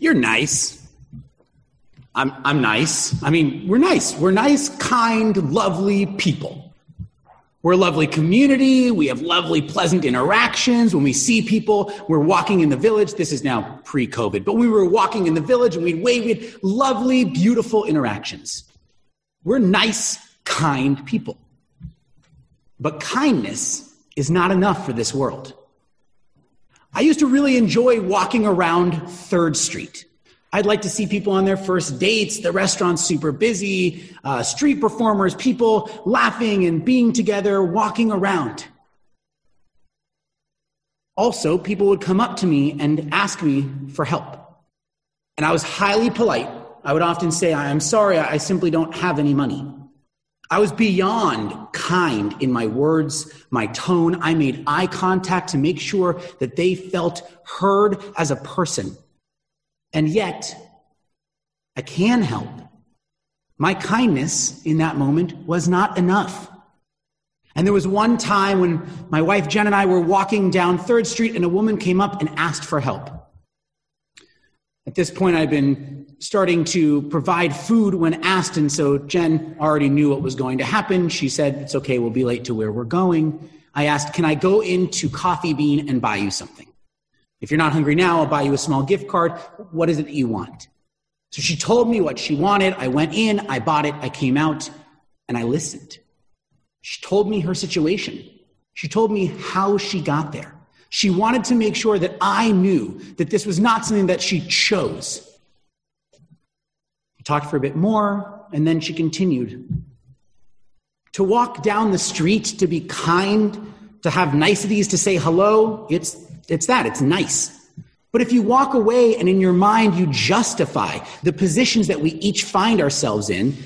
You're nice. I'm, I'm nice. I mean, we're nice. We're nice, kind, lovely people. We're a lovely community. We have lovely, pleasant interactions. When we see people, we're walking in the village. This is now pre COVID, but we were walking in the village and we'd wave. We had lovely, beautiful interactions. We're nice, kind people. But kindness is not enough for this world. I used to really enjoy walking around 3rd Street. I'd like to see people on their first dates, the restaurant's super busy, uh, street performers, people laughing and being together, walking around. Also, people would come up to me and ask me for help. And I was highly polite. I would often say, I'm sorry, I simply don't have any money. I was beyond kind in my words, my tone. I made eye contact to make sure that they felt heard as a person. And yet, I can help. My kindness in that moment was not enough. And there was one time when my wife Jen and I were walking down 3rd Street and a woman came up and asked for help. At this point, I'd been starting to provide food when asked, and so Jen already knew what was going to happen. She said, It's okay, we'll be late to where we're going. I asked, Can I go into Coffee Bean and buy you something? If you're not hungry now, I'll buy you a small gift card. What is it that you want? So she told me what she wanted. I went in, I bought it, I came out, and I listened. She told me her situation. She told me how she got there. She wanted to make sure that I knew that this was not something that she chose. Talked for a bit more, and then she continued. To walk down the street, to be kind, to have niceties, to say hello, it's it's that, it's nice. But if you walk away and in your mind you justify the positions that we each find ourselves in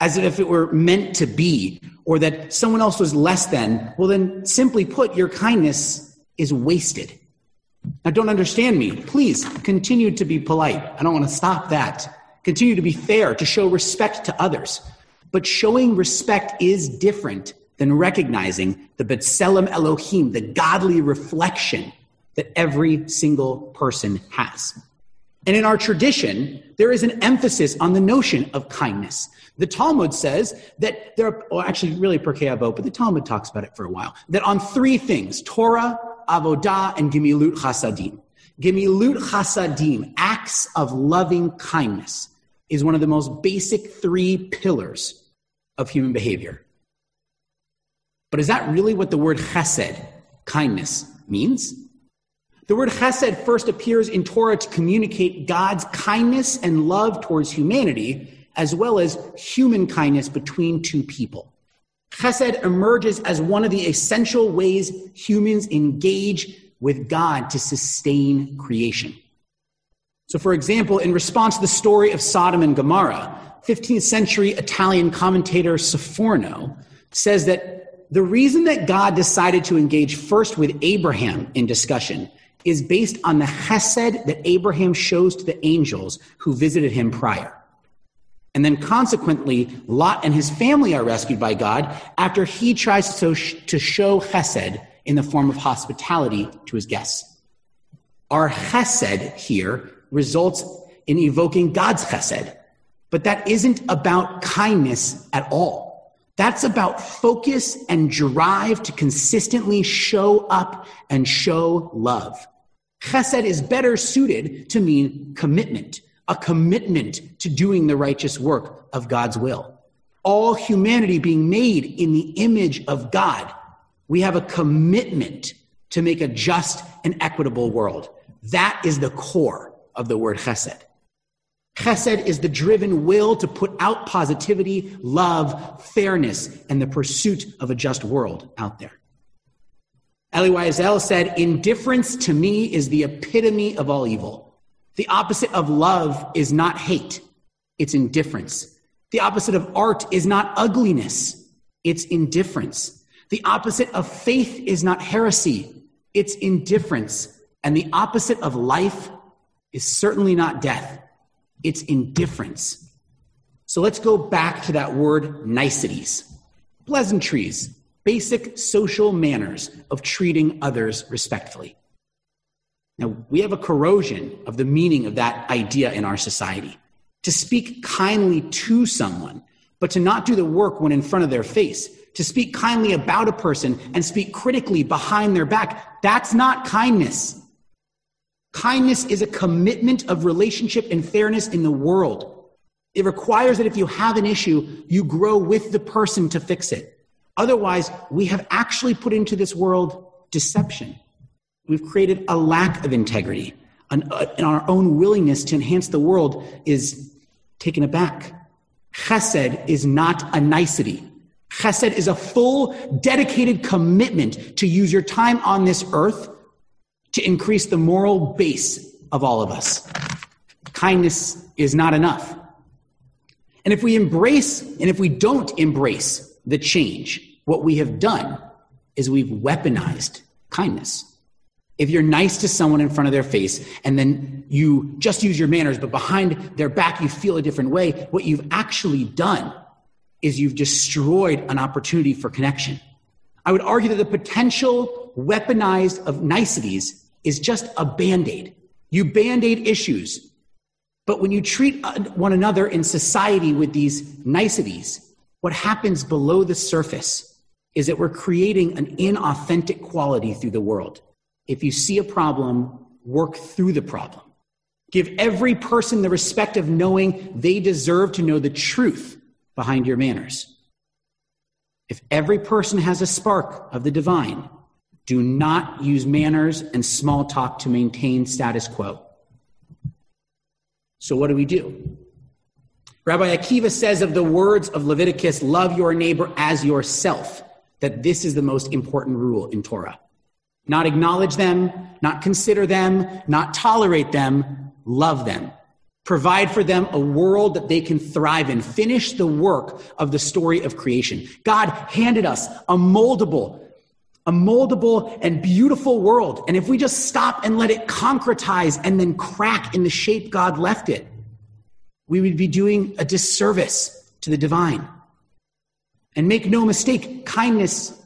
as if it were meant to be, or that someone else was less than, well, then simply put, your kindness is wasted. Now, don't understand me. Please continue to be polite. I don't want to stop that. Continue to be fair, to show respect to others. But showing respect is different than recognizing the B'Tselem Elohim, the godly reflection that every single person has. And in our tradition, there is an emphasis on the notion of kindness. The Talmud says that there are, actually, really Pirkei Avot, but the Talmud talks about it for a while, that on three things Torah, Avodah, and Gemilut Chasadim. Gemilut Chasadim, acts of loving kindness, is one of the most basic three pillars of human behavior. But is that really what the word chesed, kindness, means? The word chesed first appears in Torah to communicate God's kindness and love towards humanity, as well as human kindness between two people. Chesed emerges as one of the essential ways humans engage with God to sustain creation. So, for example, in response to the story of Sodom and Gomorrah, 15th century Italian commentator Sforno says that the reason that God decided to engage first with Abraham in discussion is based on the chesed that Abraham shows to the angels who visited him prior. And then consequently, Lot and his family are rescued by God after he tries to, to show chesed in the form of hospitality to his guests. Our chesed here results in evoking God's chesed, but that isn't about kindness at all. That's about focus and drive to consistently show up and show love. Chesed is better suited to mean commitment, a commitment to doing the righteous work of God's will. All humanity being made in the image of God, we have a commitment to make a just and equitable world. That is the core of the word chesed. Chesed is the driven will to put out positivity, love, fairness, and the pursuit of a just world out there. Elie Wiesel said, Indifference to me is the epitome of all evil. The opposite of love is not hate, it's indifference. The opposite of art is not ugliness, it's indifference. The opposite of faith is not heresy, it's indifference. And the opposite of life is certainly not death, it's indifference. So let's go back to that word niceties, pleasantries, basic social manners of treating others respectfully. Now, we have a corrosion of the meaning of that idea in our society. To speak kindly to someone, but to not do the work when in front of their face, to speak kindly about a person and speak critically behind their back, that's not kindness. Kindness is a commitment of relationship and fairness in the world. It requires that if you have an issue, you grow with the person to fix it. Otherwise, we have actually put into this world deception. We've created a lack of integrity, uh, and our own willingness to enhance the world is taken aback. Chesed is not a nicety. Chesed is a full, dedicated commitment to use your time on this earth to increase the moral base of all of us. Kindness is not enough. And if we embrace and if we don't embrace the change, what we have done is we've weaponized kindness. If you're nice to someone in front of their face and then you just use your manners, but behind their back you feel a different way, what you've actually done is you've destroyed an opportunity for connection. I would argue that the potential weaponized of niceties is just a band aid. You band aid issues. But when you treat uh, one another in society with these niceties, what happens below the surface is that we're creating an inauthentic quality through the world. If you see a problem, work through the problem. Give every person the respect of knowing they deserve to know the truth behind your manners. If every person has a spark of the divine, do not use manners and small talk to maintain status quo. So, what do we do? Rabbi Akiva says of the words of Leviticus, love your neighbor as yourself, that this is the most important rule in Torah. Not acknowledge them, not consider them, not tolerate them, love them. Provide for them a world that they can thrive in. Finish the work of the story of creation. God handed us a moldable, a moldable and beautiful world. And if we just stop and let it concretize and then crack in the shape God left it, we would be doing a disservice to the divine. And make no mistake, kindness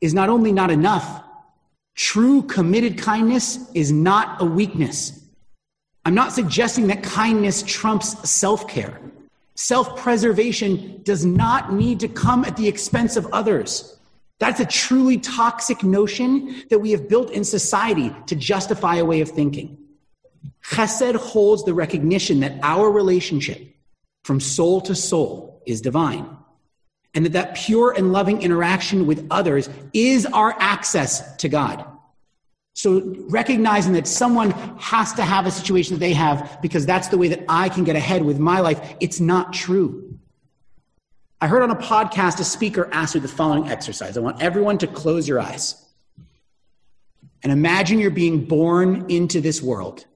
is not only not enough, true committed kindness is not a weakness. I'm not suggesting that kindness trumps self care. Self preservation does not need to come at the expense of others. That's a truly toxic notion that we have built in society to justify a way of thinking. Chesed holds the recognition that our relationship from soul to soul is divine, and that that pure and loving interaction with others is our access to God. So recognizing that someone has to have a situation that they have because that's the way that I can get ahead with my life, it's not true. I heard on a podcast a speaker ask me the following exercise. I want everyone to close your eyes and imagine you're being born into this world.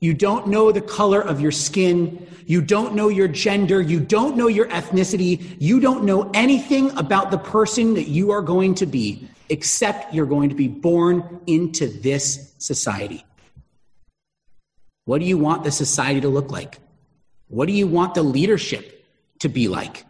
You don't know the color of your skin. You don't know your gender. You don't know your ethnicity. You don't know anything about the person that you are going to be except you're going to be born into this society. What do you want the society to look like? What do you want the leadership to be like?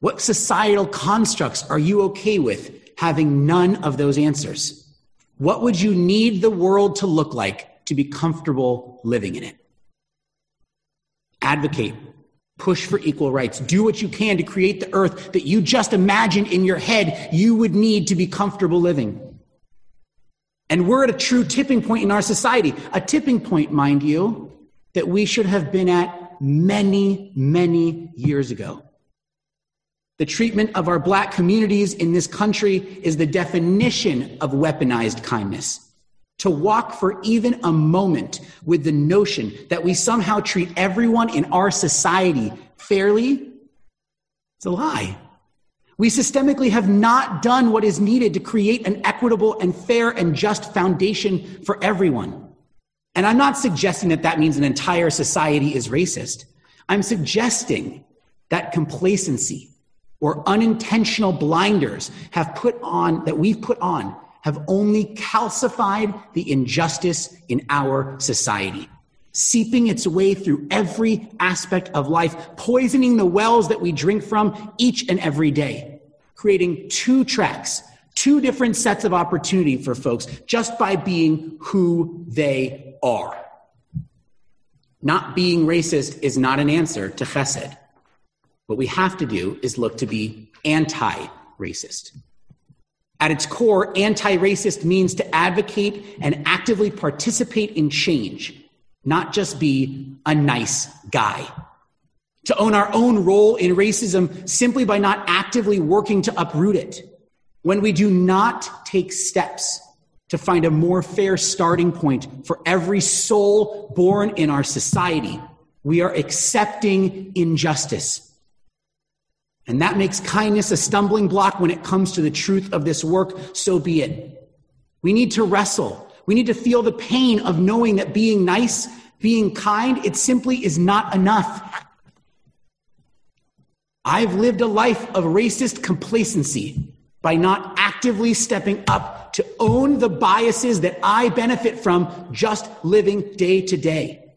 What societal constructs are you okay with having none of those answers? What would you need the world to look like to be comfortable living in it? Advocate Push for equal rights. Do what you can to create the earth that you just imagined in your head you would need to be comfortable living. And we're at a true tipping point in our society. A tipping point, mind you, that we should have been at many, many years ago. The treatment of our black communities in this country is the definition of weaponized kindness to walk for even a moment with the notion that we somehow treat everyone in our society fairly, it's a lie. We systemically have not done what is needed to create an equitable and fair and just foundation for everyone. And I'm not suggesting that that means an entire society is racist. I'm suggesting that complacency or unintentional blinders have put on, that we've put on have only calcified the injustice in our society, seeping its way through every aspect of life, poisoning the wells that we drink from each and every day, creating two tracks, Two different sets of opportunity for folks just by being who they are. Not being racist is not an answer to chesed. What we have to do is look to be anti racist. At its core, anti racist means to advocate and actively participate in change, not just be a nice guy. To own our own role in racism simply by not actively working to uproot it. When we do not take steps to find a more fair starting point for every soul born in our society, we are accepting injustice and that makes kindness a stumbling block when it comes to the truth of this work, so be it. We need to wrestle. We need to feel the pain of knowing that being nice, being kind, it simply is not enough. I've lived a life of racist complacency by not actively stepping up to own the biases that I benefit from just living day to day.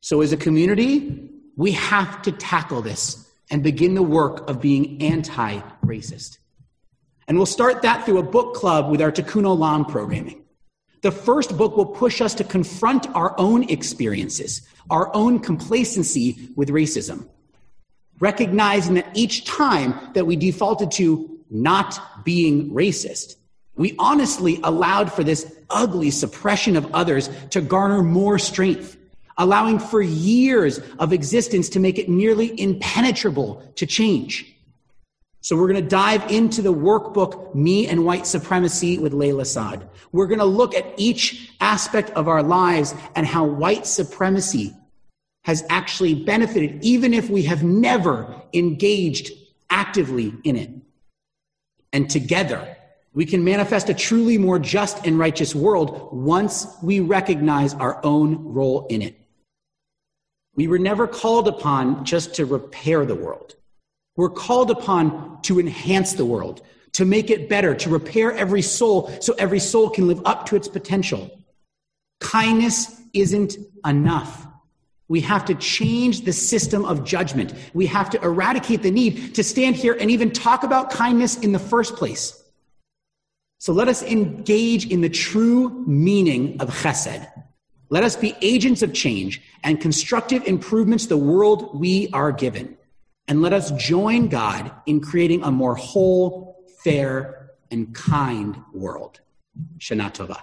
So, as a community, we have to tackle this and begin the work of being anti racist. And we'll start that through a book club with our Tikkun Olam programming. The first book will push us to confront our own experiences, our own complacency with racism, recognizing that each time that we defaulted to not being racist, we honestly allowed for this ugly suppression of others to garner more strength allowing for years of existence to make it nearly impenetrable to change. So we're going to dive into the workbook, Me and White Supremacy with Layla Saad. We're going to look at each aspect of our lives and how white supremacy has actually benefited, even if we have never engaged actively in it. And together, we can manifest a truly more just and righteous world once we recognize our own role in it. We were never called upon just to repair the world. We're called upon to enhance the world, to make it better, to repair every soul so every soul can live up to its potential. Kindness isn't enough. We have to change the system of judgment. We have to eradicate the need to stand here and even talk about kindness in the first place. So let us engage in the true meaning of chesed. Let us be agents of change and constructive improvements the world we are given. And let us join God in creating a more whole, fair, and kind world. Shana Tova.